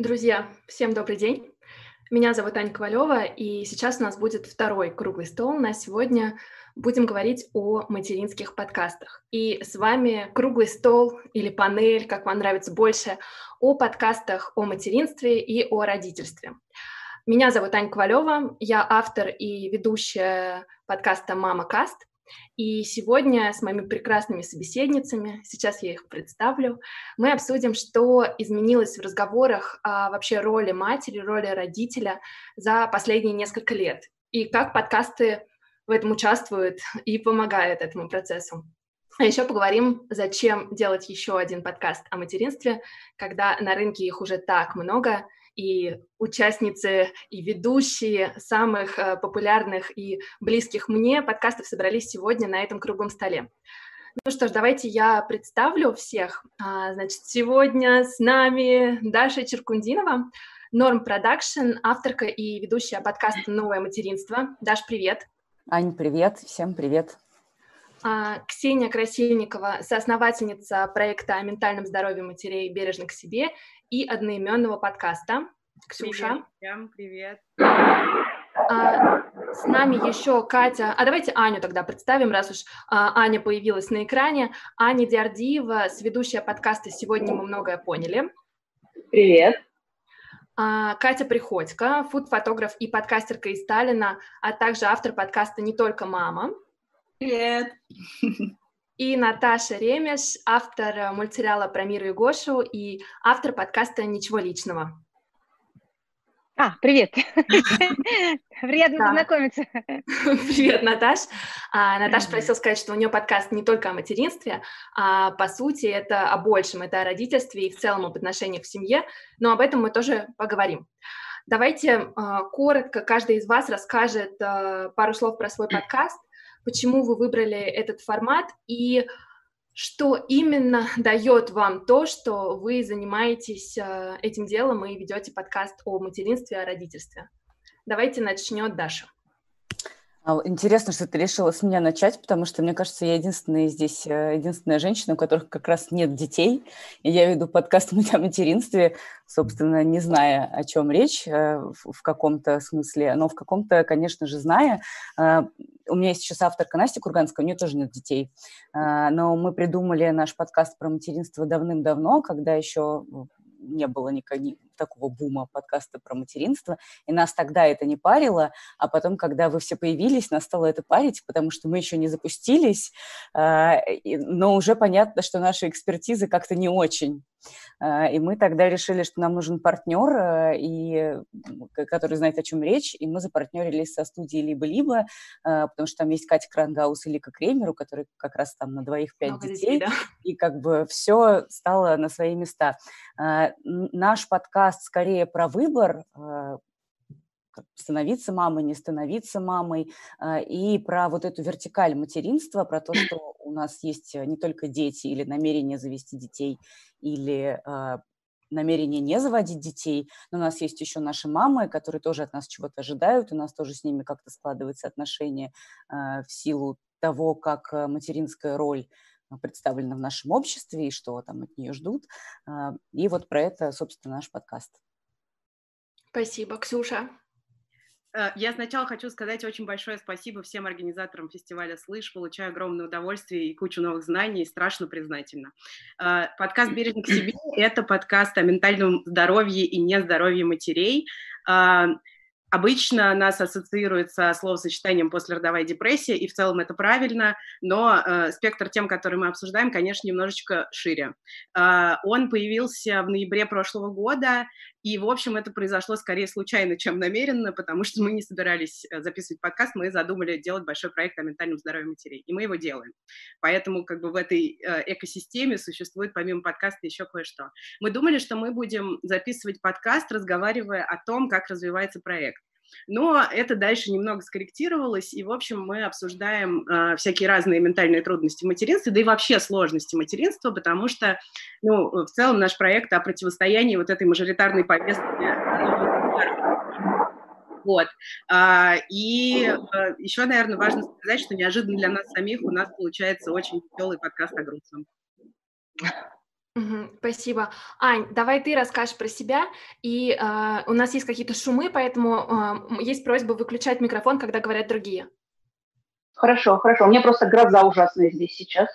Друзья, всем добрый день. Меня зовут Аня Ковалева, и сейчас у нас будет второй круглый стол. На сегодня будем говорить о материнских подкастах. И с вами круглый стол или панель, как вам нравится больше, о подкастах о материнстве и о родительстве. Меня зовут Аня Ковалева, я автор и ведущая подкаста «Мама Каст», и сегодня с моими прекрасными собеседницами, сейчас я их представлю, мы обсудим, что изменилось в разговорах о вообще роли матери, роли родителя за последние несколько лет, и как подкасты в этом участвуют и помогают этому процессу. А еще поговорим, зачем делать еще один подкаст о материнстве, когда на рынке их уже так много, и участницы и ведущие самых э, популярных и близких мне подкастов собрались сегодня на этом круглом столе. Ну что ж, давайте я представлю всех. А, значит, сегодня с нами Даша Черкудинова, Norm Production, авторка и ведущая подкаста «Новое материнство». Даш, привет. Ань, привет. Всем привет. А, Ксения Красильникова, соосновательница проекта о ментальном здоровье матерей «Бережно к себе» и одноименного подкаста. Ксюша. Привет, всем привет. А, с нами еще Катя. А давайте Аню тогда представим, раз уж а, Аня появилась на экране. Аня Диардиева, сведущая подкаста «Сегодня мы многое поняли». Привет. А, Катя Приходько, фуд-фотограф и подкастерка из Сталина, а также автор подкаста «Не только мама». Привет. И Наташа Ремеш, автор мультсериала про Миру и Гошу и автор подкаста «Ничего личного». А, привет. Приятно да. познакомиться. Привет, Наташ. А, Наташа просила сказать, что у нее подкаст не только о материнстве, а по сути это о большем, это о родительстве и в целом об отношениях в семье, но об этом мы тоже поговорим. Давайте а, коротко каждый из вас расскажет а, пару слов про свой подкаст, почему вы выбрали этот формат и что именно дает вам то, что вы занимаетесь э, этим делом и ведете подкаст о материнстве, о родительстве? Давайте начнет Даша. А, интересно, что ты решила с меня начать, потому что, мне кажется, я единственная здесь, э, единственная женщина, у которых как раз нет детей. И я веду подкаст о материнстве, собственно, не зная, о чем речь э, в каком-то смысле, но в каком-то, конечно же, зная. А, у меня есть еще авторка Настя Курганская, у нее тоже нет детей. А, но мы придумали наш подкаст про материнство давным-давно, когда еще не было никакого такого бума подкаста про материнство, и нас тогда это не парило, а потом, когда вы все появились, нас стало это парить, потому что мы еще не запустились, а, но уже понятно, что наша экспертиза как-то не очень. А, и мы тогда решили, что нам нужен партнер, а, и, который знает, о чем речь, и мы запартнерились со студией «Либо-либо», потому что там есть Катя Крангаус и Лика Кремер, у которой как раз там на двоих пять детей, детей да? и как бы все стало на свои места. Наш подкаст подкаст скорее про выбор, э, становиться мамой, не становиться мамой, э, и про вот эту вертикаль материнства, про то, что у нас есть не только дети или намерение завести детей, или э, намерение не заводить детей, но у нас есть еще наши мамы, которые тоже от нас чего-то ожидают, у нас тоже с ними как-то складываются отношения в силу того, как материнская роль представлена в нашем обществе и что там от нее ждут. А, и вот про это, собственно, наш подкаст. Спасибо. Ксюша? Э, я сначала хочу сказать очень большое спасибо всем организаторам фестиваля «Слышь». Получаю огромное удовольствие и кучу новых знаний, и страшно признательна. Э, подкаст «Бережно к себе» — это подкаст о ментальном здоровье и нездоровье матерей. Обычно нас ассоциирует со словосочетанием послеродовая депрессия, и в целом это правильно, но э, спектр тем, которые мы обсуждаем, конечно, немножечко шире. Э, он появился в ноябре прошлого года, и, в общем, это произошло скорее случайно, чем намеренно, потому что мы не собирались э, записывать подкаст, мы задумали делать большой проект о ментальном здоровье матерей, и мы его делаем. Поэтому как бы в этой э, экосистеме существует помимо подкаста еще кое-что. Мы думали, что мы будем записывать подкаст, разговаривая о том, как развивается проект. Но это дальше немного скорректировалось, и, в общем, мы обсуждаем э, всякие разные ментальные трудности материнства, да и вообще сложности материнства, потому что, ну, в целом наш проект о противостоянии вот этой мажоритарной повестке вот. А, и а, еще, наверное, важно сказать, что неожиданно для нас самих у нас получается очень веселый подкаст о грустном. Спасибо. Ань, давай ты расскажешь про себя. И э, у нас есть какие-то шумы, поэтому э, есть просьба выключать микрофон, когда говорят другие. Хорошо, хорошо. У меня просто гроза ужасная здесь сейчас.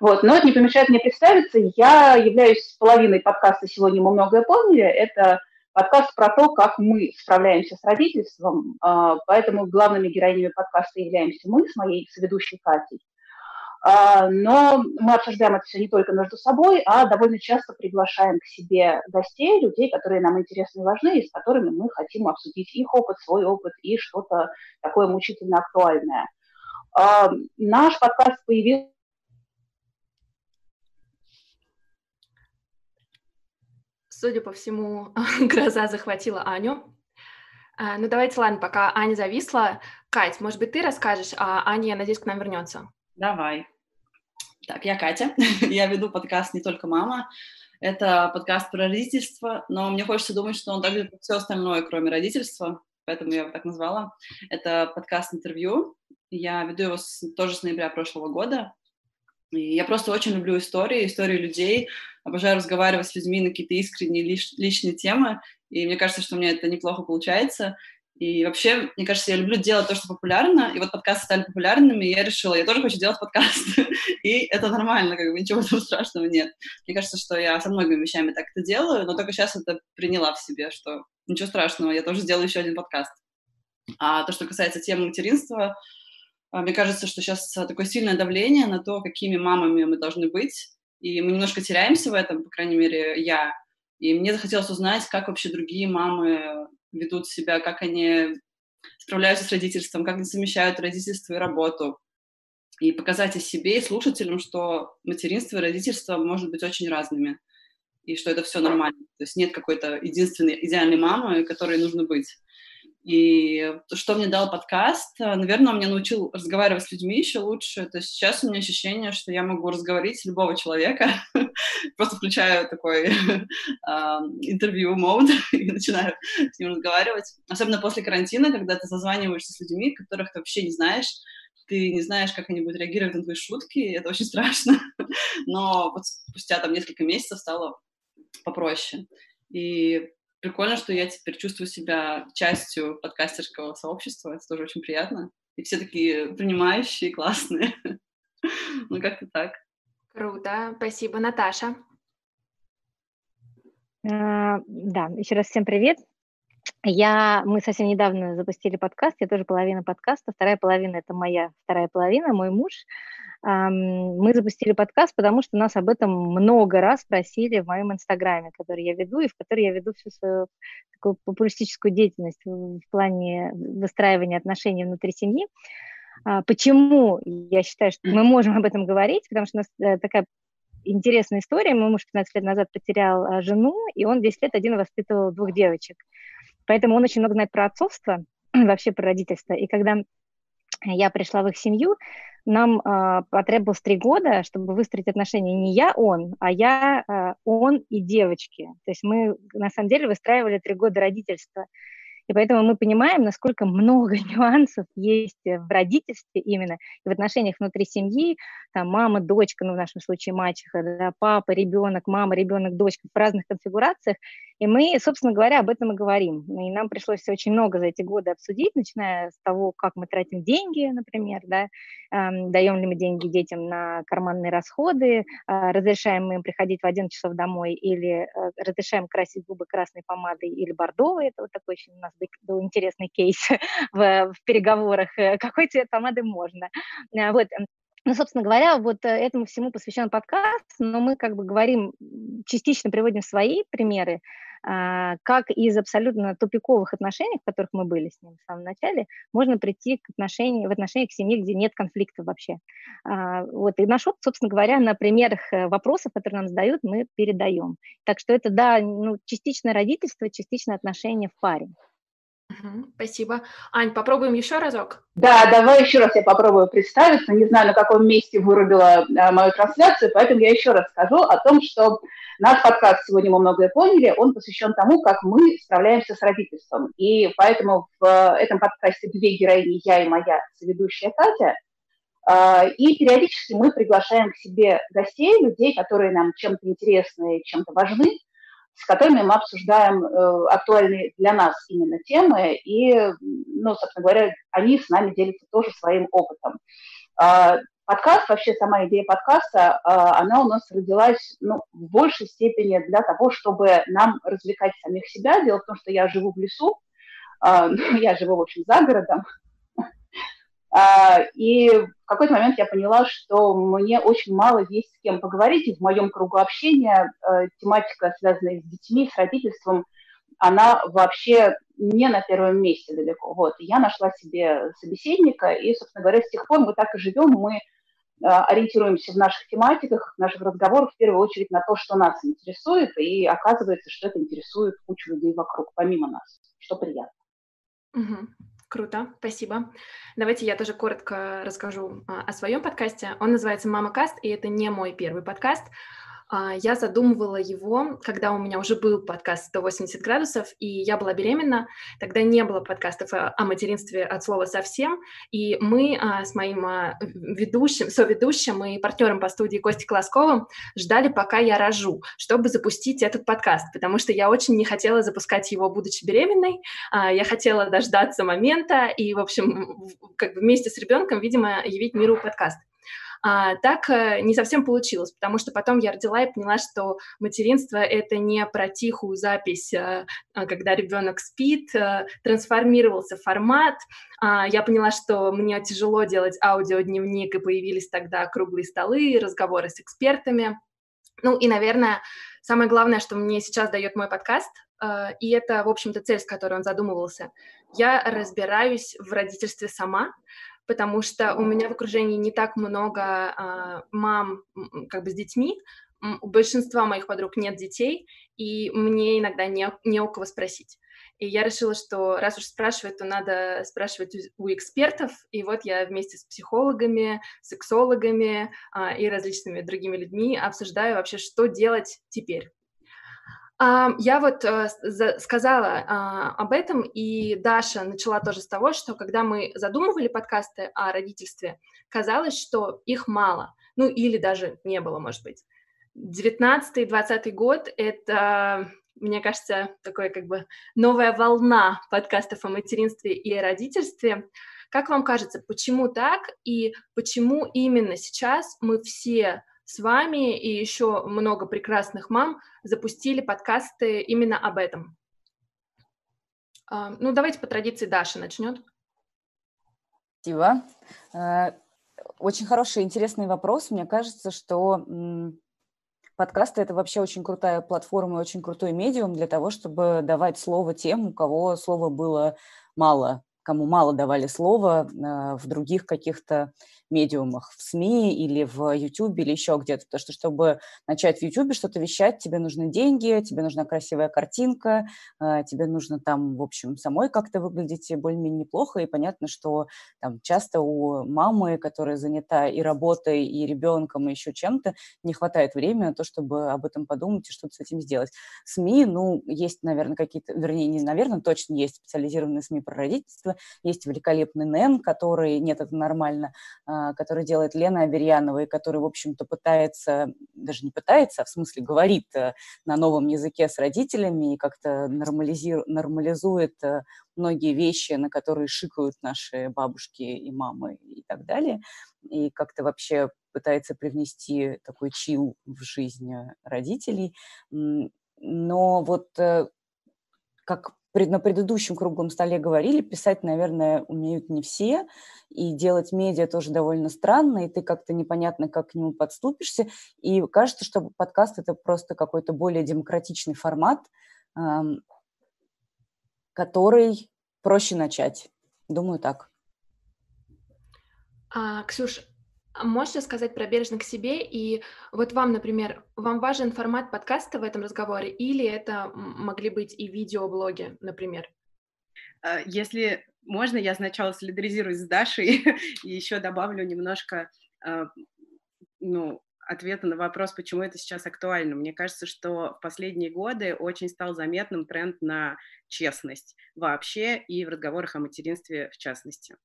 Вот, но это не помешает мне представиться. Я являюсь половиной подкаста «Сегодня мы многое поняли». Это подкаст про то, как мы справляемся с родительством. А, поэтому главными героинями подкаста являемся мы с моей соведущей Катей. А, но мы обсуждаем это все не только между собой, а довольно часто приглашаем к себе гостей, людей, которые нам интересны и важны, и с которыми мы хотим обсудить их опыт, свой опыт и что-то такое мучительно актуальное. А, наш подкаст появился Судя по всему, гроза захватила Аню. А, ну давайте, ладно, пока Аня зависла. Кать, может быть, ты расскажешь, а Аня, я надеюсь, к нам вернется. Давай. Так, я Катя, я веду подкаст «Не только мама». Это подкаст про родительство, но мне хочется думать, что он также все остальное, кроме родительства, поэтому я его так назвала. Это подкаст-интервью. Я веду его с, тоже с ноября прошлого года. И я просто очень люблю истории, истории людей, обожаю разговаривать с людьми на какие-то искренние лиш, личные темы, и мне кажется, что у меня это неплохо получается. И вообще, мне кажется, я люблю делать то, что популярно, и вот подкасты стали популярными, и я решила, я тоже хочу делать подкасты, и это нормально, как бы ничего там страшного нет. Мне кажется, что я со многими вещами так это делаю, но только сейчас это приняла в себе, что ничего страшного, я тоже сделаю еще один подкаст. А то, что касается темы материнства, а, мне кажется, что сейчас такое сильное давление на то, какими мамами мы должны быть, и мы немножко теряемся в этом, по крайней мере, я. И мне захотелось узнать, как вообще другие мамы ведут себя, как они справляются с родительством, как они совмещают родительство и работу. И показать и себе, и слушателям, что материнство и родительство может быть очень разными, и что это все нормально. То есть нет какой-то единственной идеальной мамы, которой нужно быть. И что мне дал подкаст, э, наверное, он меня научил разговаривать с людьми еще лучше. То есть сейчас у меня ощущение, что я могу разговорить с любого человека, просто включаю такой интервью мод и начинаю с ним разговаривать. Особенно после карантина, когда ты созваниваешься с людьми, которых ты вообще не знаешь, ты не знаешь, как они будут реагировать на твои шутки, это очень страшно. Но вот спустя там несколько месяцев стало попроще. И прикольно, что я теперь чувствую себя частью подкастерского сообщества. Это тоже очень приятно. И все такие принимающие, классные. Ну, как-то так. Круто. Спасибо. Наташа? А, да, еще раз всем привет. Я, мы совсем недавно запустили подкаст, я тоже половина подкаста, вторая половина – это моя вторая половина, мой муж мы запустили подкаст, потому что нас об этом много раз просили в моем инстаграме, который я веду, и в который я веду всю свою такую популистическую деятельность в плане выстраивания отношений внутри семьи. А, почему я считаю, что мы можем об этом говорить? Потому что у нас э, такая интересная история. Мой муж 15 лет назад потерял а, жену, и он 10 лет один воспитывал двух девочек. Поэтому он очень много знает про отцовство, вообще про родительство. И когда я пришла в их семью, нам э, потребовалось три года, чтобы выстроить отношения не я, он, а я, э, он и девочки. То есть мы на самом деле выстраивали три года родительства. И поэтому мы понимаем, насколько много нюансов есть в родительстве именно, и в отношениях внутри семьи, там мама, дочка, ну в нашем случае мачеха, да, папа, ребенок, мама, ребенок, дочка в разных конфигурациях. И мы, собственно говоря, об этом и говорим. И нам пришлось очень много за эти годы обсудить, начиная с того, как мы тратим деньги, например, да, э, даем ли мы деньги детям на карманные расходы, э, разрешаем мы им приходить в 11 часов домой или э, разрешаем красить губы красной помадой или бордовой. Это вот такой очень у нас был интересный кейс в, в переговорах, э, какой цвет помады можно. Э, вот, ну, собственно говоря, вот э, этому всему посвящен подкаст, но мы как бы говорим, частично приводим свои примеры, а, как из абсолютно тупиковых отношений, в которых мы были с ним в самом начале, можно прийти к отношению, в отношениях к семье, где нет конфликта вообще. А, вот, и наш опыт, собственно говоря, на примерах вопросов, которые нам задают, мы передаем. Так что это, да, ну, частично родительство, частично отношения в паре. Спасибо. Ань, попробуем еще разок? Да, давай еще раз я попробую представиться. Не знаю, на каком месте вырубила а, мою трансляцию, поэтому я еще раз скажу о том, что наш подкаст «Сегодня мы многое поняли», он посвящен тому, как мы справляемся с родительством. И поэтому в этом подкасте две героини, я и моя соведущая Катя, И периодически мы приглашаем к себе гостей, людей, которые нам чем-то интересны, чем-то важны, с которыми мы обсуждаем э, актуальные для нас именно темы, и, ну, собственно говоря, они с нами делятся тоже своим опытом. Э, подкаст, вообще сама идея подкаста, э, она у нас родилась ну, в большей степени для того, чтобы нам развлекать самих себя. Дело в том, что я живу в лесу, э, я живу, в общем, за городом, а, и в какой-то момент я поняла, что мне очень мало есть с кем поговорить, и в моем кругу общения э, тематика, связанная с детьми, с родительством, она вообще не на первом месте далеко. Вот. Я нашла себе собеседника, и, собственно говоря, с тех пор мы так и живем, мы э, ориентируемся в наших тематиках, в наших разговорах в первую очередь на то, что нас интересует, и оказывается, что это интересует кучу людей вокруг, помимо нас, что приятно. Угу. Круто, спасибо. Давайте я тоже коротко расскажу а, о своем подкасте. Он называется «Мама Каст», и это не мой первый подкаст. А, я задумывала его, когда у меня уже был подкаст «180 градусов», и я была беременна. Тогда не было подкастов о материнстве от слова совсем. И мы а, с моим а, ведущим, соведущим и партнером по студии Костей Колосковым ждали, пока я рожу, чтобы запустить этот подкаст, потому что я очень не хотела запускать его, будучи беременной. Я хотела дождаться момента и, в общем, как бы вместе с ребенком, видимо, явить миру подкаст. А, так э, не совсем получилось, потому что потом я родила и поняла, что материнство — это не про тихую запись, э, а, когда ребенок спит, э, трансформировался формат. А, я поняла, что мне тяжело делать аудиодневник, и появились тогда круглые столы, разговоры с экспертами. Ну и, наверное, самое главное, что мне сейчас дает мой подкаст, и это, в общем-то, цель, с которой он задумывался. Я разбираюсь в родительстве сама, потому что у меня в окружении не так много а, мам как бы с детьми, у большинства моих подруг нет детей, и мне иногда не, не у кого спросить. И я решила, что раз уж спрашивать, то надо спрашивать у, экспертов. И вот я вместе с психологами, сексологами а, и различными другими людьми обсуждаю вообще, что делать теперь. Я вот э, сказала а, об этом, и Даша начала тоже с того, что когда мы задумывали подкасты о родительстве, казалось, что их мало, ну или даже не было, может быть. 19-20 год — это, мне кажется, такая как бы новая волна подкастов о материнстве и о родительстве. Как вам кажется, почему так и почему именно сейчас мы все с вами и еще много прекрасных мам запустили подкасты именно об этом. А, ну, давайте по традиции Даша начнет. Спасибо. Э, очень хороший, интересный вопрос. Мне кажется, что подкасты – это вообще очень крутая платформа и очень крутой медиум для того, чтобы давать слово тем, у кого слова было мало, кому мало давали слова э, в других каких-то медиумах, в СМИ или в YouTube или еще где-то. Потому что, чтобы начать в YouTube что-то вещать, тебе нужны деньги, тебе нужна красивая картинка, а, тебе нужно там, в общем, самой как-то выглядеть более-менее неплохо. И понятно, что там часто у мамы, которая занята и работой, и ребенком, и еще чем-то, не хватает времени на то, чтобы об этом подумать и что-то с этим сделать. СМИ, ну, есть, наверное, какие-то, вернее, не наверное, точно есть специализированные СМИ про родительство, есть великолепный НЭН, который, нет, это нормально, а, который делает Лена Аверьянова, и который, в общем-то, пытается, даже не пытается, а в смысле говорит э, на новом языке с родителями и как-то нормализует э, многие вещи, на которые шикают наши бабушки и мамы и так далее, и как-то вообще пытается привнести такой чил в жизнь родителей. Но вот э, как на предыдущем круглом столе говорили, писать, наверное, умеют не все, и делать медиа тоже довольно странно, и ты как-то непонятно, как к нему подступишься. И кажется, что подкаст – это просто какой-то более демократичный формат, который проще начать. Думаю, так. А, Ксюш, а можете сказать про бережно к себе? И вот вам, например, вам важен формат подкаста в этом разговоре или это могли быть и видеоблоги, например? А, если можно, я сначала солидаризируюсь с Дашей и еще добавлю немножко а, ну, ответа на вопрос, почему это сейчас актуально. Мне кажется, что в последние годы очень стал заметным тренд на честность вообще и в разговорах о материнстве в частности.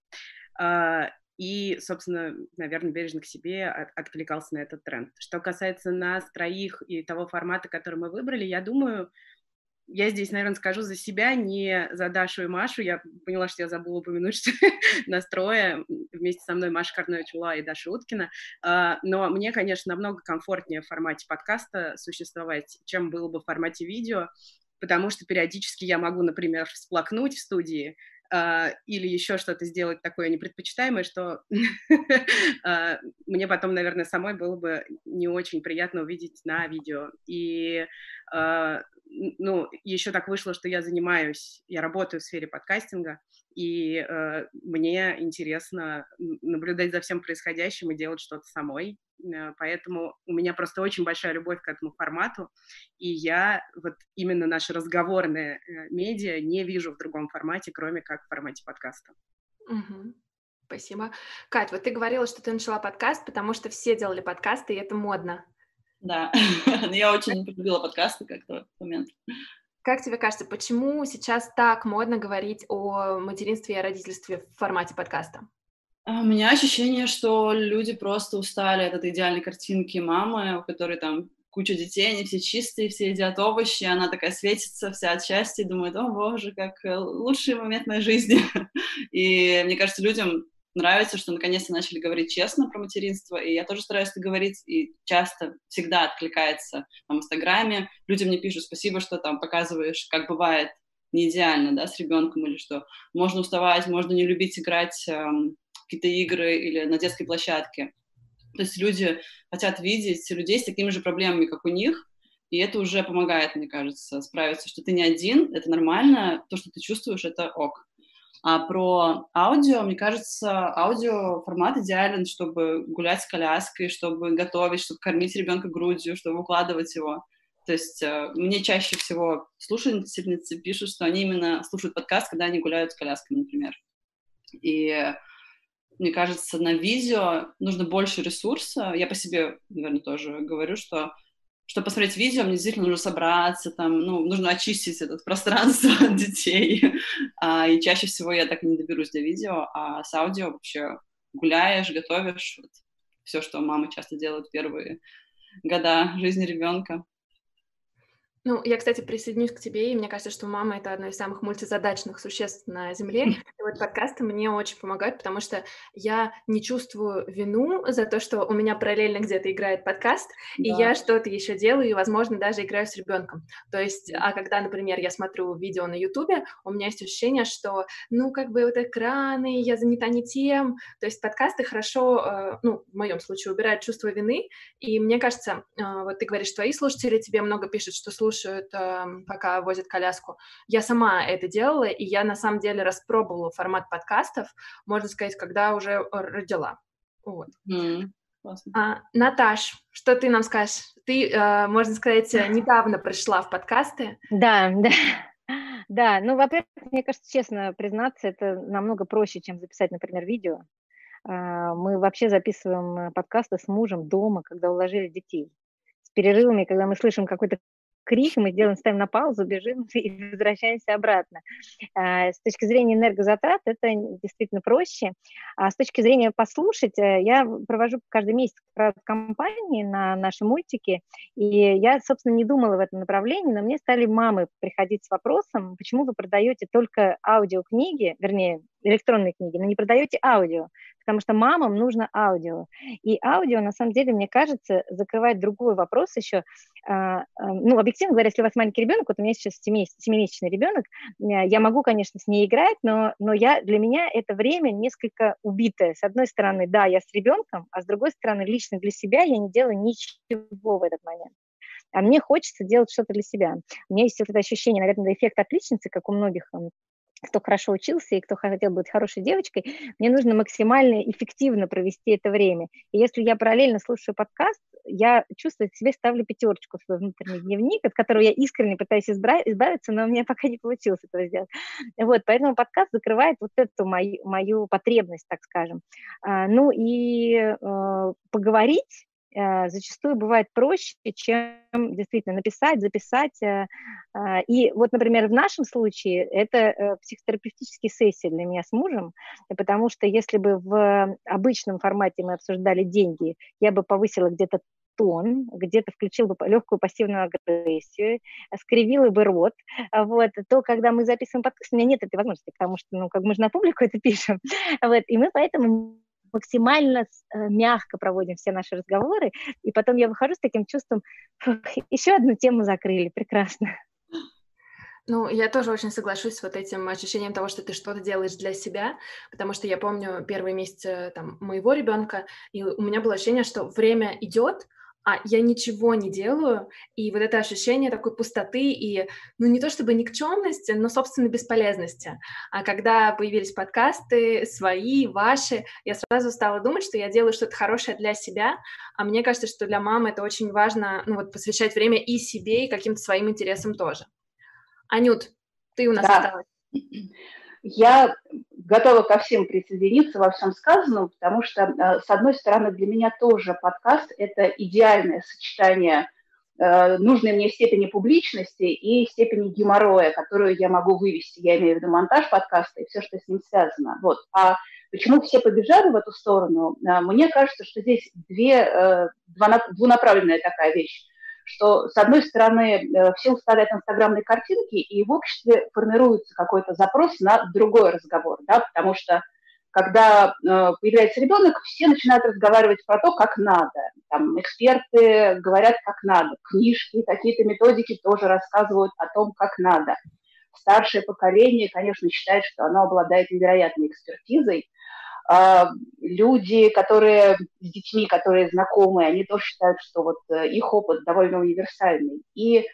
И, собственно, наверное, бережно к себе от, откликался на этот тренд. Что касается нас троих и того формата, который мы выбрали, я думаю, я здесь, наверное, скажу за себя, не за Дашу и Машу. Я поняла, что я забыла упомянуть, что настроя вместе со мной Маша Карнович-Ула и Даша Уткина. А, но мне, конечно, намного комфортнее в формате подкаста существовать, чем было бы в формате видео, потому что периодически я могу, например, всплакнуть в студии, или еще что-то сделать такое непредпочитаемое, что uh, мне потом, наверное, самой было бы не очень приятно увидеть на видео. И uh, ну, еще так вышло, что я занимаюсь, я работаю в сфере подкастинга, и э, мне интересно наблюдать за всем происходящим и делать что-то самой. Э, поэтому у меня просто очень большая любовь к этому формату, и я вот именно наши разговорные э, медиа не вижу в другом формате, кроме как в формате подкаста. Угу. Спасибо. Кать, вот ты говорила, что ты начала подкаст, потому что все делали подкасты, и это модно. Да, я очень полюбила подкасты как-то в этот момент. Как тебе кажется, почему сейчас так модно говорить о материнстве и о родительстве в формате подкаста? А, у меня ощущение, что люди просто устали от этой идеальной картинки мамы, у которой там куча детей, они все чистые, все едят овощи, она такая светится вся от счастья, думает, о боже, как э, лучший момент моей жизни. И мне кажется, людям нравится, что наконец-то начали говорить честно про материнство, и я тоже стараюсь это говорить, и часто, всегда откликается в Инстаграме. Людям мне пишут спасибо, что там показываешь, как бывает не идеально, да, с ребенком, или что можно уставать, можно не любить играть эм, какие-то игры или на детской площадке. То есть люди хотят видеть людей с такими же проблемами, как у них, и это уже помогает, мне кажется, справиться, что ты не один, это нормально, то, что ты чувствуешь, это ок. А про аудио, мне кажется, аудиоформат идеален, чтобы гулять с коляской, чтобы готовить, чтобы кормить ребенка грудью, чтобы укладывать его. То есть э, мне чаще всего слушательницы пишут, что они именно слушают подкаст, когда они гуляют с колясками, например. И мне кажется, на видео нужно больше ресурса. Я по себе, наверное, тоже говорю, что чтобы посмотреть видео, мне действительно нужно собраться, там, ну, нужно очистить это пространство от детей. А, и чаще всего я так и не доберусь до видео, а с аудио вообще гуляешь, готовишь, вот, все, что мамы часто делают первые года жизни ребенка. Ну, я, кстати, присоединюсь к тебе, и мне кажется, что мама — это одно из самых мультизадачных существ на Земле. И вот подкасты мне очень помогают, потому что я не чувствую вину за то, что у меня параллельно где-то играет подкаст, да. и я что-то еще делаю, и, возможно, даже играю с ребенком. То есть, а когда, например, я смотрю видео на Ютубе, у меня есть ощущение, что, ну, как бы вот экраны, я занята не тем. То есть подкасты хорошо, э, ну, в моем случае, убирают чувство вины, и мне кажется, э, вот ты говоришь, твои слушатели тебе много пишут, что слушают слушают, пока возят коляску. Я сама это делала, и я на самом деле распробовала формат подкастов, можно сказать, когда уже родила. Вот. Mm, а, Наташ, что ты нам скажешь? Ты, э, можно сказать, недавно пришла в подкасты. Да, да. Да, ну, во-первых, мне кажется, честно признаться, это намного проще, чем записать, например, видео. А, мы вообще записываем подкасты с мужем дома, когда уложили детей. С перерывами, когда мы слышим какой-то крик, мы делаем, ставим на паузу, бежим и возвращаемся обратно. А, с точки зрения энергозатрат это действительно проще. А с точки зрения послушать, э, я провожу каждый месяц компании на наши мультики, и я, собственно, не думала в этом направлении, но мне стали мамы приходить с вопросом, почему вы продаете только аудиокниги, вернее, электронные книги, но не продаете аудио, потому что мамам нужно аудио. И аудио, на самом деле, мне кажется, закрывает другой вопрос еще. А, а, ну, объективно говоря, если у вас маленький ребенок, вот у меня сейчас семимесячный ребенок, э, я могу, конечно, с ней играть, но, но я, для меня это время несколько убитое. С одной стороны, да, я с ребенком, а с другой стороны, лично для себя я не делаю ничего в этот момент а мне хочется делать что-то для себя. У меня есть вот это ощущение, наверное, эффект отличницы, как у многих кто хорошо учился и кто хотел быть хорошей девочкой, мне нужно максимально эффективно провести это время. И если я параллельно слушаю подкаст, я чувствую, себе ставлю пятерочку в свой внутренний дневник, от которого я искренне пытаюсь избавиться, но у меня пока не получилось этого сделать. Вот, поэтому подкаст закрывает вот эту мою, мою потребность, так скажем. А, ну и э, поговорить зачастую бывает проще, чем действительно написать, записать. Э, э, и вот, например, в нашем случае это э, психотерапевтические сессии для меня с мужем, потому что если бы в обычном формате мы обсуждали деньги, я бы повысила где-то тон, где-то включил бы легкую пассивную агрессию, скривила бы рот, вот, то когда мы записываем подкаст, у меня нет этой возможности, потому что, ну, как мы же на публику это пишем, вот, и мы поэтому максимально э, мягко проводим все наши разговоры, и потом я выхожу с таким чувством, еще одну тему закрыли, прекрасно. Ну, я тоже очень соглашусь с вот этим ощущением того, что ты что-то делаешь для себя, потому что я помню первые месяцы там, моего ребенка, и у меня было ощущение, что время идет, а я ничего не делаю, и вот это ощущение такой пустоты и, ну, не то чтобы никчемности, но, собственно, бесполезности. А когда появились подкасты, свои, ваши, я сразу стала думать, что я делаю что-то хорошее для себя, а мне кажется, что для мамы это очень важно, ну, вот, посвящать время и себе, и каким-то своим интересам тоже. Анют, ты у нас да. осталась. Я готова ко всем присоединиться во всем сказанном, потому что, э, с одной стороны, для меня тоже подкаст – это идеальное сочетание э, нужной мне степени публичности и степени геморроя, которую я могу вывести. Я имею в виду монтаж подкаста и все, что с ним связано. Вот. А почему все побежали в эту сторону? Э, мне кажется, что здесь две, двунаправленная такая вещь что, с одной стороны, э, все устали от инстаграмной картинки, и в обществе формируется какой-то запрос на другой разговор, да, потому что когда э, появляется ребенок, все начинают разговаривать про то, как надо. Там эксперты говорят, как надо. Книжки, какие-то методики тоже рассказывают о том, как надо. Старшее поколение, конечно, считает, что оно обладает невероятной экспертизой, люди, которые с детьми, которые знакомы, они тоже считают, что вот э, их опыт довольно универсальный. И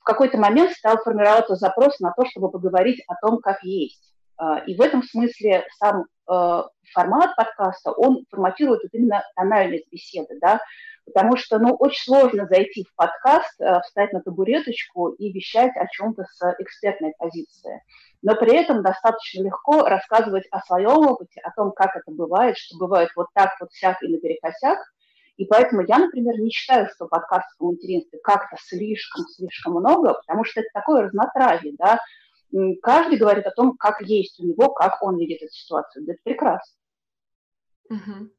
в какой-то момент стал формироваться запрос на то, чтобы поговорить о том, как есть. А, и в этом смысле сам э, формат подкаста, он форматирует вот именно тональность беседы, да, потому что, ну, очень сложно зайти в подкаст, э, встать на табуреточку и вещать о чем-то с экспертной позиции но при этом достаточно легко рассказывать о своем опыте, о том, как это бывает, что бывает вот так, вот всяк и наперекосяк. И поэтому я, например, не считаю, что подкастов о материнстве как-то слишком-слишком много, потому что это такое разнотравие, да. Каждый говорит о том, как есть у него, как он видит эту ситуацию. Это прекрасно. Угу.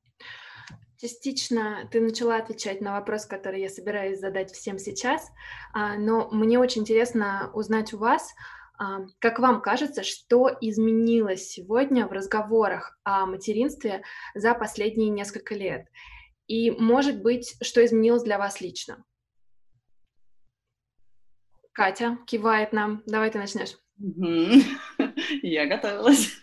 Частично ты начала отвечать на вопрос, который я собираюсь задать всем сейчас, а, но мне очень интересно узнать у вас, как вам кажется, что изменилось сегодня в разговорах о материнстве за последние несколько лет? И, может быть, что изменилось для вас лично? Катя кивает нам. Давай ты начнешь. Я готовилась.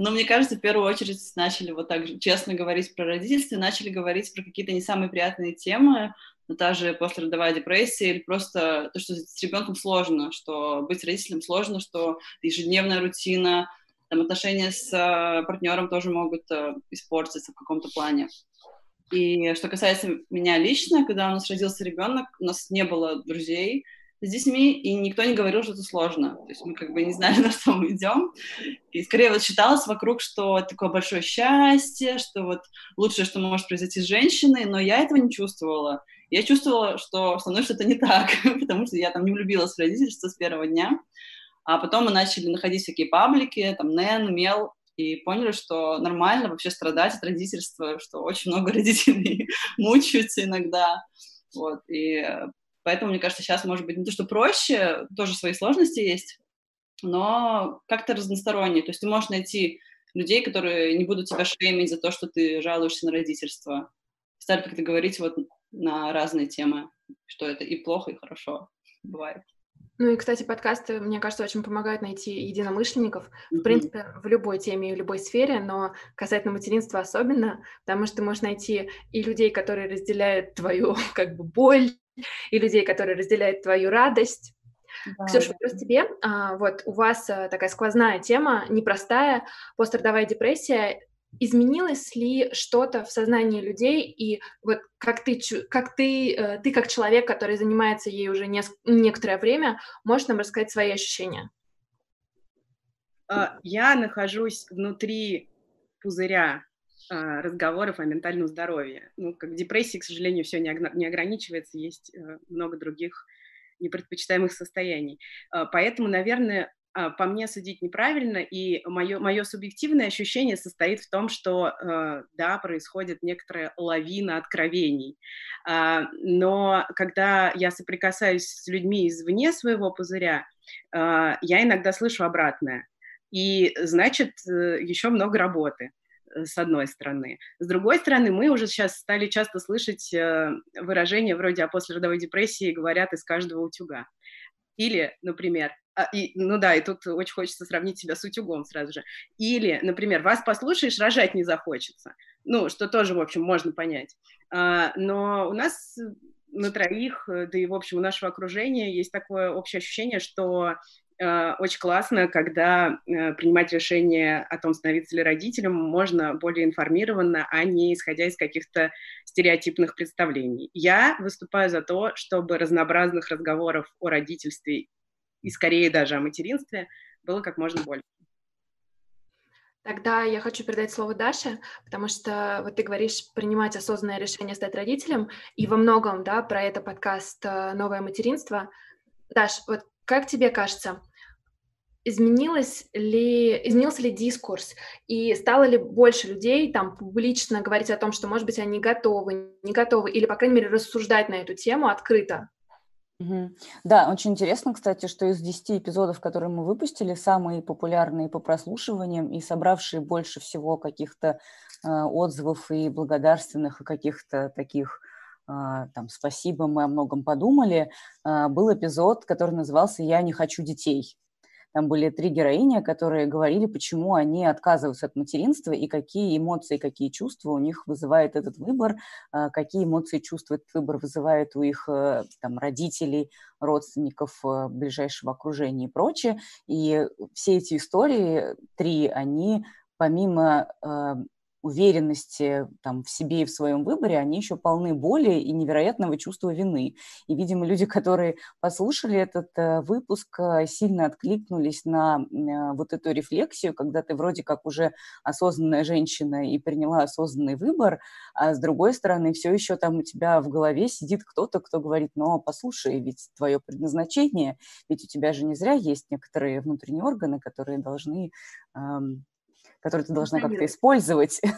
Но мне кажется, в первую очередь начали вот так честно говорить про родительство, начали говорить про какие-то не самые приятные темы, но та же послеродовая депрессия или просто то, что с ребенком сложно, что быть родителем сложно, что ежедневная рутина, там отношения с э, партнером тоже могут э, испортиться в каком-то плане. И что касается меня лично, когда у нас родился ребенок, у нас не было друзей, с детьми, и никто не говорил, что это сложно. То есть мы как бы не знали, на что мы идем. И скорее вот считалось вокруг, что такое большое счастье, что вот лучшее, что может произойти с женщиной, но я этого не чувствовала. Я чувствовала, что со мной что-то не так, потому что я там не влюбилась в родительство с первого дня. А потом мы начали находить всякие паблики, там, Нэн, Мел, и поняли, что нормально вообще страдать от родительства, что очень много родителей мучаются иногда. Вот, и Поэтому, мне кажется, сейчас может быть не то, что проще, тоже свои сложности есть, но как-то разносторонне. То есть ты можешь найти людей, которые не будут тебя шеймить за то, что ты жалуешься на родительство. Стали как-то говорить вот на разные темы, что это и плохо, и хорошо бывает. Ну и, кстати, подкасты, мне кажется, очень помогают найти единомышленников, mm-hmm. в принципе, в любой теме и в любой сфере, но касательно материнства особенно, потому что ты можешь найти и людей, которые разделяют твою, как бы, боль, и людей, которые разделяют твою радость. Да, Ксюша, вопрос тебе. А, вот у вас а, такая сквозная тема, непростая, пострадовая депрессия. Изменилось ли что-то в сознании людей, и вот как ты, как ты, э, ты как человек, который занимается ей уже не, некоторое время, можешь нам рассказать свои ощущения? А, я нахожусь внутри пузыря разговоров о ментальном здоровье. Ну, как депрессии, к сожалению, все не, ограничивается, есть э, много других непредпочитаемых состояний. А, поэтому, наверное, а, по мне судить неправильно, и мое, мое субъективное ощущение состоит в том, что, э, да, происходит некоторая лавина откровений. Но когда я соприкасаюсь с людьми извне своего пузыря, я иногда слышу обратное. И, значит, э, еще много работы. Э, с одной стороны. С другой стороны, мы уже сейчас стали часто слышать э, выражения вроде «о послеродовой депрессии говорят из каждого утюга». Или, например, а, и, ну да, и тут очень хочется сравнить себя с утюгом сразу же. Или, например, вас послушаешь, рожать не захочется. Ну, что тоже, в общем, можно понять. А, но у нас на троих, да и, в общем, у нашего окружения есть такое общее ощущение, что Э, очень классно, когда э, принимать решение о том, становиться ли родителем, можно более информированно, а не исходя из каких-то стереотипных представлений. Я выступаю за то, чтобы разнообразных разговоров о родительстве и скорее даже о материнстве было как можно больше. Тогда я хочу передать слово Даше, потому что вот ты говоришь принимать осознанное решение стать родителем, и во многом, да, про это подкаст э, «Новое материнство». Даш, вот как тебе кажется, изменилось ли, изменился ли дискурс, и стало ли больше людей там публично говорить о том, что, может быть, они готовы, не готовы, или, по крайней мере, рассуждать на эту тему открыто? Да, очень интересно, кстати, что из 10 эпизодов, которые мы выпустили, самые популярные по прослушиваниям и собравшие больше всего каких-то э, отзывов и благодарственных, и каких-то таких э, там «спасибо, мы о многом подумали», э, был эпизод, который назывался «Я не хочу детей». Там были три героини, которые говорили, почему они отказываются от материнства и какие эмоции, какие чувства у них вызывает этот выбор, а, какие эмоции, чувства этот выбор вызывает у их э, там, родителей, родственников, э, ближайшего окружения и прочее. И все эти истории, три, они помимо э, уверенности там, в себе и в своем выборе, они еще полны боли и невероятного чувства вины. И, видимо, люди, которые послушали этот э, выпуск, э, сильно откликнулись на э, вот эту рефлексию, когда ты вроде как уже осознанная женщина и приняла осознанный выбор, а с другой стороны, все еще там у тебя в голове сидит кто-то, кто говорит, но послушай, ведь твое предназначение, ведь у тебя же не зря есть некоторые внутренние органы, которые должны эм, который ты должна как-то использовать.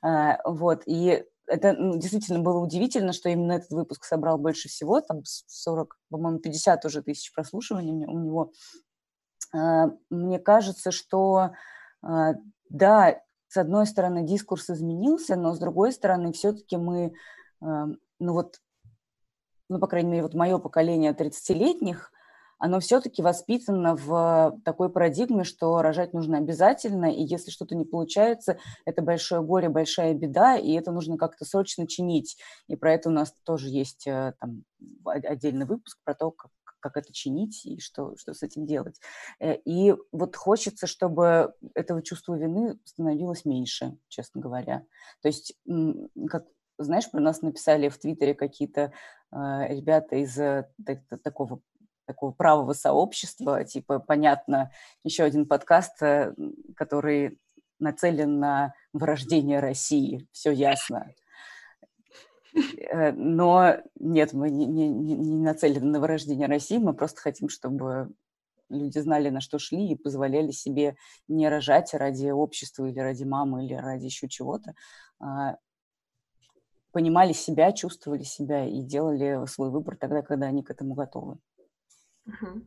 А, вот, и это ну, действительно было удивительно, что именно этот выпуск собрал больше всего, там 40, по-моему, 50 уже тысяч прослушиваний у него. А, мне кажется, что а, да, с одной стороны, дискурс изменился, но с другой стороны, все-таки мы, ну вот, ну, по крайней мере, вот мое поколение 30-летних, оно все-таки воспитано в такой парадигме, что рожать нужно обязательно, и если что-то не получается, это большое горе, большая беда, и это нужно как-то срочно чинить. И про это у нас тоже есть э, там, отдельный выпуск про то, как как это чинить и что, что с этим делать. Э, и вот хочется, чтобы этого чувства вины становилось меньше, честно говоря. То есть, как знаешь, про нас написали в Твиттере какие-то э, ребята из э, так, такого такого правого сообщества, типа, понятно, еще один подкаст, э, который нацелен на вырождение России, все ясно. Э, но нет, мы не, не, не нацелены на вырождение России, мы просто хотим, чтобы люди знали, на что шли и позволяли себе не рожать ради общества или ради мамы или ради еще чего-то, а понимали себя, чувствовали себя и делали свой выбор тогда, когда они к этому готовы. Угу.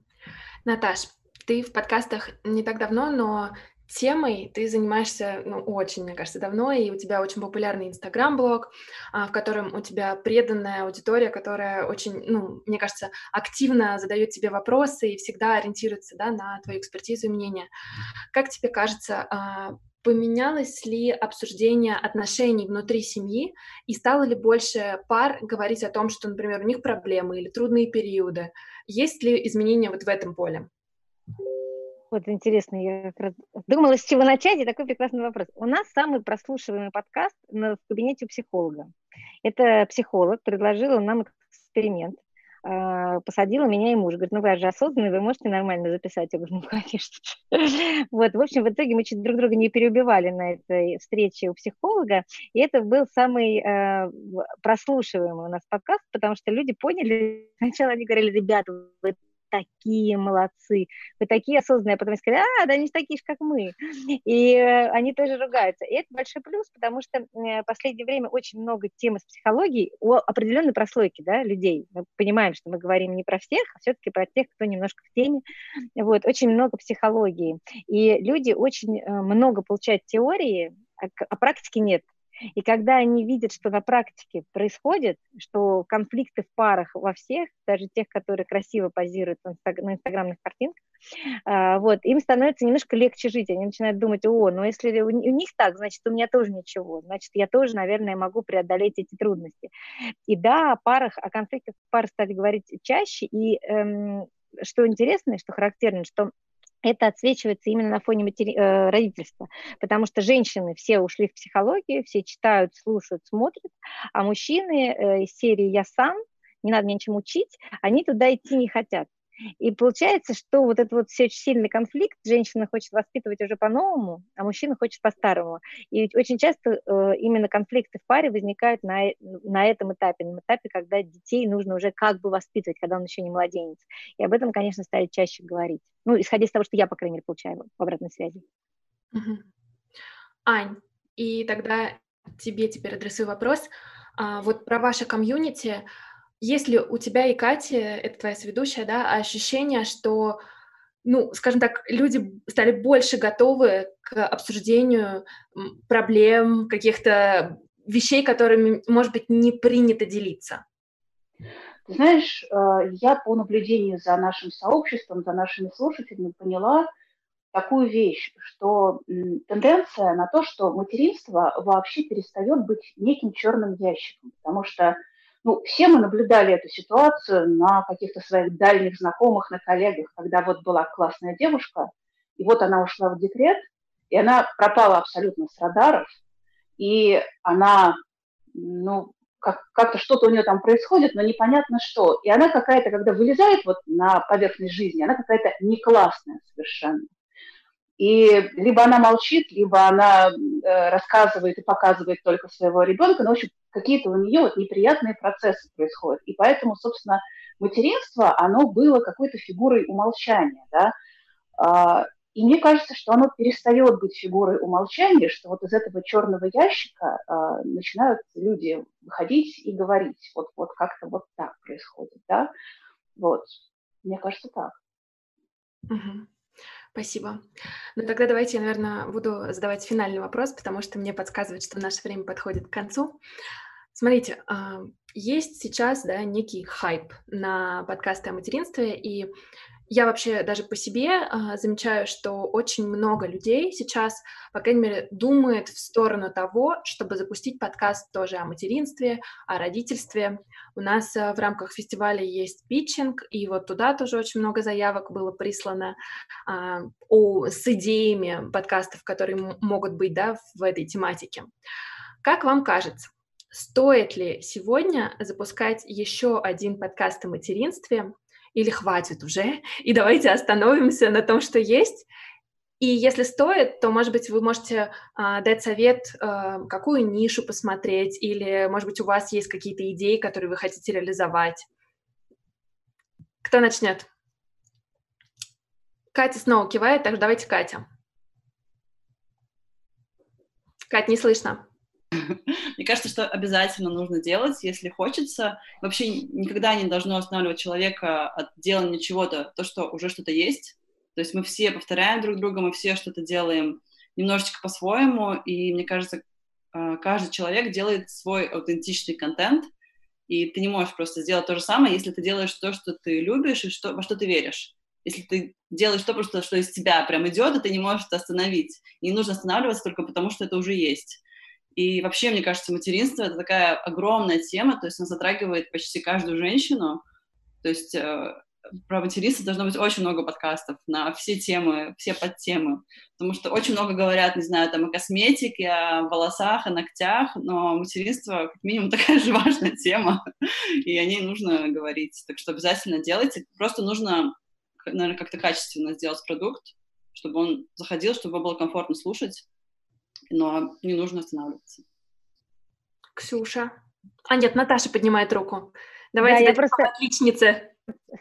Наташ, ты в подкастах не так давно, но темой ты занимаешься, ну, очень, мне кажется, давно, и у тебя очень популярный Инстаграм-блог, а, в котором у тебя преданная аудитория, которая очень, ну, мне кажется, активно задает тебе вопросы и всегда ориентируется, да, на твою экспертизу и мнение. Как тебе кажется, а, Поменялось ли обсуждение отношений внутри семьи и стало ли больше пар говорить о том, что, например, у них проблемы или трудные периоды? Есть ли изменения вот в этом поле? Вот интересно, я думала, с чего начать, и такой прекрасный вопрос. У нас самый прослушиваемый подкаст в кабинете у психолога. Это психолог предложил нам эксперимент. Э, посадила меня и муж. Говорит, ну вы же осознанный, вы можете нормально записать? Я говорю, ну конечно. Вот, в общем, в итоге мы чуть друг друга не переубивали на этой встрече у психолога, и это был самый э, прослушиваемый у нас подкаст, потому что люди поняли, сначала они говорили, ребята, вы такие молодцы, вы такие осознанные, а потом сказали, а, да они такие же, как мы. И э, они тоже ругаются. И это большой плюс, потому что в последнее время очень много тем из психологии у определенной прослойки да, людей. Мы понимаем, что мы говорим не про всех, а все-таки про тех, кто немножко в теме. Вот, очень много психологии. И люди очень э, много получают теории, а, а практики нет. И когда они видят, что на практике происходит, что конфликты в парах во всех, даже тех, которые красиво позируют на инстаграмных картинках, а, вот, им становится немножко легче жить. Они начинают думать, о, ну если у них так, значит, у меня тоже ничего. Значит, я тоже, наверное, могу преодолеть эти трудности. И да, о парах, о конфликтах пар стали говорить чаще. И эм, что интересно, что характерно, что это отсвечивается именно на фоне матери... э, родительства, потому что женщины все ушли в психологию, все читают, слушают, смотрят, а мужчины э, из серии «Я сам», не надо мне ничем учить, они туда идти не хотят. И получается, что вот этот вот все очень сильный конфликт, женщина хочет воспитывать уже по-новому, а мужчина хочет по-старому. И очень часто э, именно конфликты в паре возникают на, на этом этапе, на этапе, когда детей нужно уже как бы воспитывать, когда он еще не младенец. И об этом, конечно, стали чаще говорить. Ну, исходя из того, что я, по крайней мере, получаю в обратной связи. Угу. Ань, и тогда тебе теперь адресую вопрос. А, вот про ваше комьюнити, есть ли у тебя и Кати, это твоя соведущая, да, ощущение, что, ну, скажем так, люди стали больше готовы к обсуждению проблем, каких-то вещей, которыми, может быть, не принято делиться? Ты знаешь, э, я по наблюдению за нашим сообществом, за нашими слушателями поняла такую вещь, что тенденция на то, что материнство вообще перестает быть неким черным ящиком, потому что ну, все мы наблюдали эту ситуацию на каких-то своих дальних знакомых, на коллегах, когда вот была классная девушка, и вот она ушла в декрет, и она пропала абсолютно с радаров, и она, ну, как, как-то что-то у нее там происходит, но непонятно что. И она какая-то, когда вылезает вот на поверхность жизни, она какая-то не классная совершенно. И либо она молчит, либо она э, рассказывает и показывает только своего ребенка, но, в общем, какие-то у нее вот неприятные процессы происходят. И поэтому, собственно, материнство, оно было какой-то фигурой умолчания, да. А, и мне кажется, что оно перестает быть фигурой умолчания, что вот из этого черного ящика а, начинают люди выходить и говорить, вот, вот как-то вот так происходит, да. Вот, мне кажется, так. Угу. Спасибо. Ну тогда давайте я, наверное, буду задавать финальный вопрос, потому что мне подсказывает, что наше время подходит к концу. Смотрите, а, есть сейчас да, некий хайп на подкасты о материнстве, и я вообще даже по себе а, замечаю, что очень много людей сейчас, по крайней мере, думает в сторону того, чтобы запустить подкаст тоже о материнстве, о родительстве. У нас а, в рамках фестиваля есть питчинг, и вот туда тоже очень много заявок было прислано а, о, с идеями подкастов, которые могут быть да, в этой тематике. Как вам кажется, стоит ли сегодня запускать еще один подкаст о материнстве, или хватит уже, и давайте остановимся на том, что есть. И если стоит, то, может быть, вы можете а, дать совет, а, какую нишу посмотреть, или, может быть, у вас есть какие-то идеи, которые вы хотите реализовать. Кто начнет? Катя снова кивает, так что давайте Катя. Катя, не слышно. Мне кажется, что обязательно нужно делать, если хочется. Вообще никогда не должно останавливать человека от делания чего-то, то, что уже что-то есть. То есть мы все повторяем друг друга, мы все что-то делаем немножечко по-своему, и мне кажется, а, каждый человек делает свой аутентичный контент, и ты не можешь просто сделать то же самое, если ты делаешь то, что ты любишь и что, во что ты веришь. Если ты делаешь то, просто, что из тебя прям идет, и ты не можешь это остановить. И не нужно останавливаться только потому, что это уже есть. И вообще, мне кажется, материнство — это такая огромная тема, то есть она затрагивает почти каждую женщину. То есть э, про материнство должно быть очень много подкастов на все темы, все подтемы, потому что очень много говорят, не знаю, там о косметике, о волосах, о ногтях, но материнство как минимум такая же важная тема, и о ней нужно говорить. Так что обязательно делайте. Просто нужно, наверное, как-то качественно сделать продукт, чтобы он заходил, чтобы его было комфортно слушать, но не нужно останавливаться. Ксюша. А нет, Наташа поднимает руку. Давайте да, я просто... отличнице.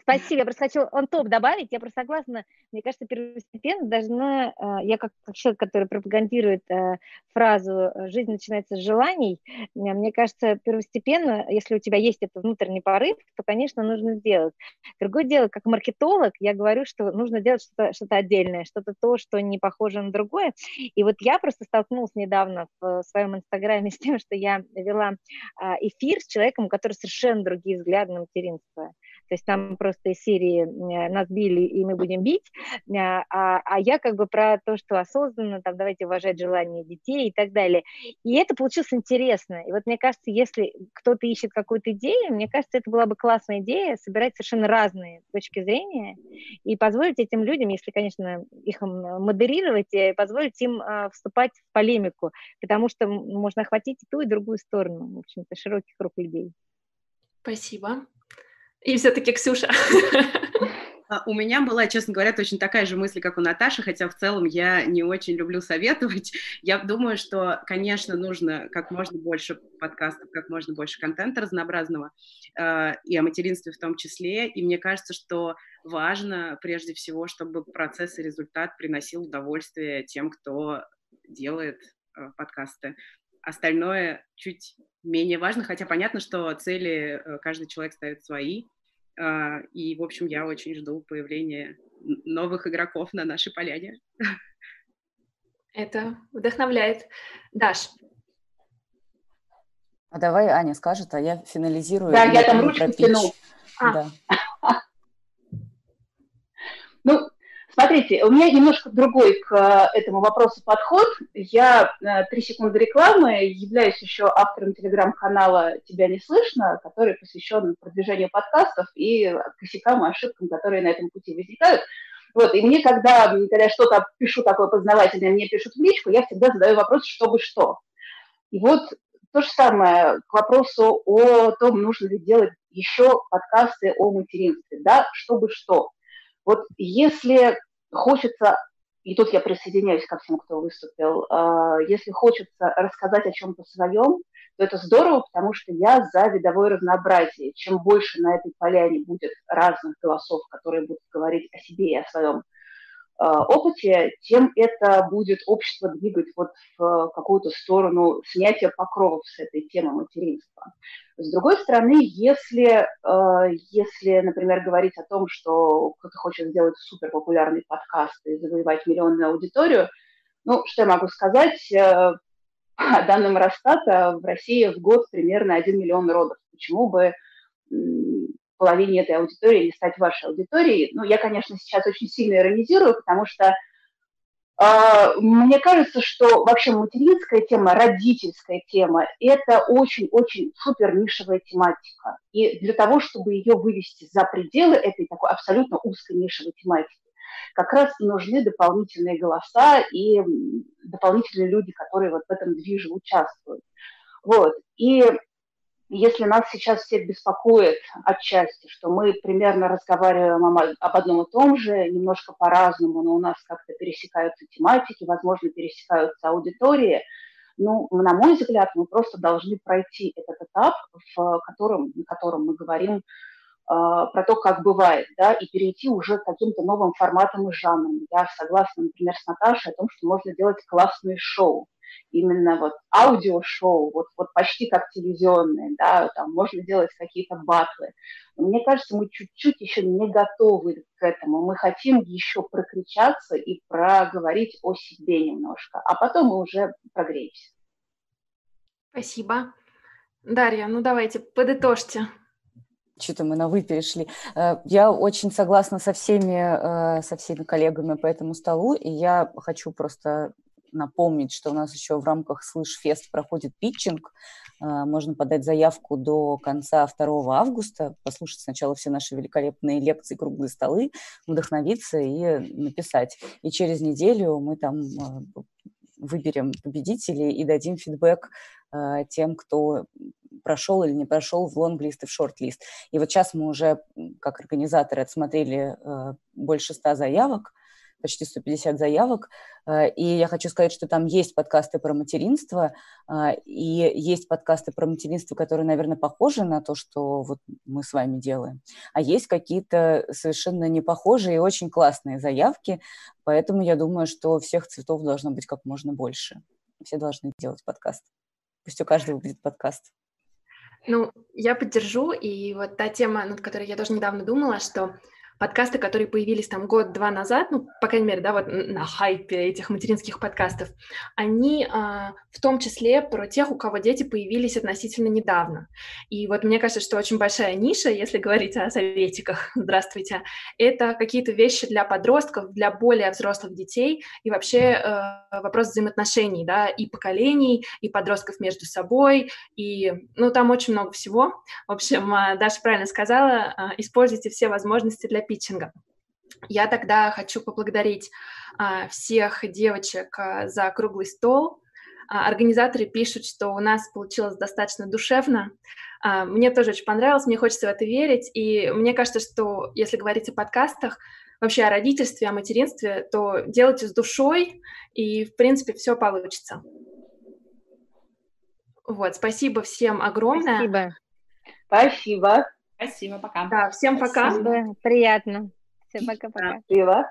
Спасибо, я просто хочу он топ добавить, я просто согласна, мне кажется, первостепенно должна, э, я как человек, который пропагандирует э, фразу «жизнь начинается с желаний», э, мне кажется, первостепенно, если у тебя есть этот внутренний порыв, то, конечно, нужно сделать. Другое дело, как маркетолог, я говорю, что нужно делать что-то что отдельное, что-то то, что не похоже на другое. И вот я просто столкнулась недавно в своем инстаграме с тем, что я вела эфир с человеком, у которого совершенно другие взгляды на материнство. То есть там просто из серии э, «нас били, и мы будем бить», э, а, а я как бы про то, что осознанно, там, давайте уважать желания детей и так далее. И это получилось интересно. И вот мне кажется, если кто-то ищет какую-то идею, мне кажется, это была бы классная идея собирать совершенно разные точки зрения и позволить этим людям, если, конечно, их модерировать, э, позволить им вступать в полемику, потому что можно охватить и ту, и другую сторону, в общем-то, широкий круг людей. Спасибо. И все-таки Ксюша. А, у меня была, честно говоря, точно такая же мысль, как у Наташи, хотя в целом я не очень люблю советовать. Я думаю, что, конечно, нужно как можно больше подкастов, как можно больше контента разнообразного, э, и о материнстве в том числе. И мне кажется, что важно прежде всего, чтобы процесс и результат приносил удовольствие тем, кто делает э, подкасты. Остальное чуть менее важно, хотя понятно, что цели э, каждый человек ставит свои, а, и, в общем, я очень жду появления новых игроков на нашей поляне. Это вдохновляет. Даш. А давай Аня скажет, а я финализирую. Да, я там ручку тяну. А. Да. Ну, Смотрите, у меня немножко другой к э, этому вопросу подход. Я э, три секунды рекламы, являюсь еще автором телеграм-канала «Тебя не слышно», который посвящен продвижению подкастов и косякам и ошибкам, которые на этом пути возникают. Вот, и мне, когда, когда я что-то пишу такое познавательное, мне пишут в личку, я всегда задаю вопрос, чтобы что. И вот то же самое к вопросу о том, нужно ли делать еще подкасты о материнстве. Да, чтобы что. Вот если хочется, и тут я присоединяюсь ко всем, кто выступил, а, если хочется рассказать о чем-то своем, то это здорово, потому что я за видовое разнообразие. Чем больше на этой поляне будет разных голосов, которые будут говорить о себе и о своем опыте, тем это будет общество двигать вот в какую-то сторону снятия покровов с этой темы материнства. С другой стороны, если, э, если, например, говорить о том, что кто-то хочет сделать суперпопулярный подкаст и завоевать миллионную аудиторию, ну, что я могу сказать, э, по данным Росстата, в России в год примерно 1 миллион родов. Почему бы половине этой аудитории или стать вашей аудиторией. Ну, я, конечно, сейчас очень сильно иронизирую, потому что э, мне кажется, что вообще материнская тема, родительская тема – это очень-очень супер нишевая тематика. И для того, чтобы ее вывести за пределы этой такой абсолютно узкой нишевой тематики, как раз и нужны дополнительные голоса и дополнительные люди, которые вот в этом движе участвуют. Вот. И если нас сейчас всех беспокоит отчасти, что мы примерно разговариваем об одном и том же, немножко по-разному, но у нас как-то пересекаются тематики, возможно, пересекаются аудитории, ну, на мой взгляд, мы просто должны пройти этот этап, в котором, на котором мы говорим э, про то, как бывает, да, и перейти уже к каким-то новым форматам и жанрам. Я согласна, например, с Наташей о том, что можно делать классные шоу именно вот аудиошоу, вот, вот почти как телевизионные, да, там можно делать какие-то батлы. Но мне кажется, мы чуть-чуть еще не готовы к этому. Мы хотим еще прокричаться и проговорить о себе немножко, а потом мы уже прогреемся. Спасибо. Дарья, ну давайте, подытожьте. Что-то мы на «вы» перешли. Э, я очень согласна со всеми, э, со всеми коллегами по этому столу, и я хочу просто напомнить, что у нас еще в рамках Слышь Фест проходит питчинг. А, можно подать заявку до конца 2 августа, послушать сначала все наши великолепные лекции, круглые столы, вдохновиться и написать. И через неделю мы там а, выберем победителей и дадим фидбэк э, тем, кто прошел или не прошел в лонглист и в шорт-лист. И вот сейчас мы уже, как организаторы, отсмотрели больше ста заявок, почти 150 заявок, э, и я хочу сказать, что там есть подкасты про материнство, э, и есть подкасты про материнство, которые, наверное, похожи на то, что вот мы с вами делаем, а есть какие-то совершенно не похожие и очень классные заявки, поэтому я думаю, что всех цветов должно быть как можно больше. Все должны делать подкаст. Пусть у каждого будет подкаст. Ну, я поддержу, и вот та тема, над которой я тоже недавно думала, что подкасты, которые появились там год-два назад, ну, по крайней мере, да, вот на хайпе этих материнских подкастов, они а, в том числе про тех, у кого дети появились относительно недавно. И вот мне кажется, что очень большая ниша, если говорить о советиках, здравствуйте, это какие-то вещи для подростков, для более взрослых детей и вообще э, вопрос взаимоотношений, да, и поколений, и подростков между собой, и, ну, там очень много всего. В общем, а, Даша правильно сказала, а, используйте все возможности для питчинга. Я тогда хочу поблагодарить а, всех девочек а, за круглый стол. А, организаторы пишут, что у нас получилось достаточно душевно. А, мне тоже очень понравилось, мне хочется в это верить. И мне кажется, что если говорить о подкастах, вообще о родительстве, о материнстве, то делайте с душой, и, в принципе, все получится. Вот, спасибо всем огромное. Спасибо. Спасибо. Спасибо, пока. Да, всем пока. Спасибо. Приятно. Всем пока-пока. Спасибо.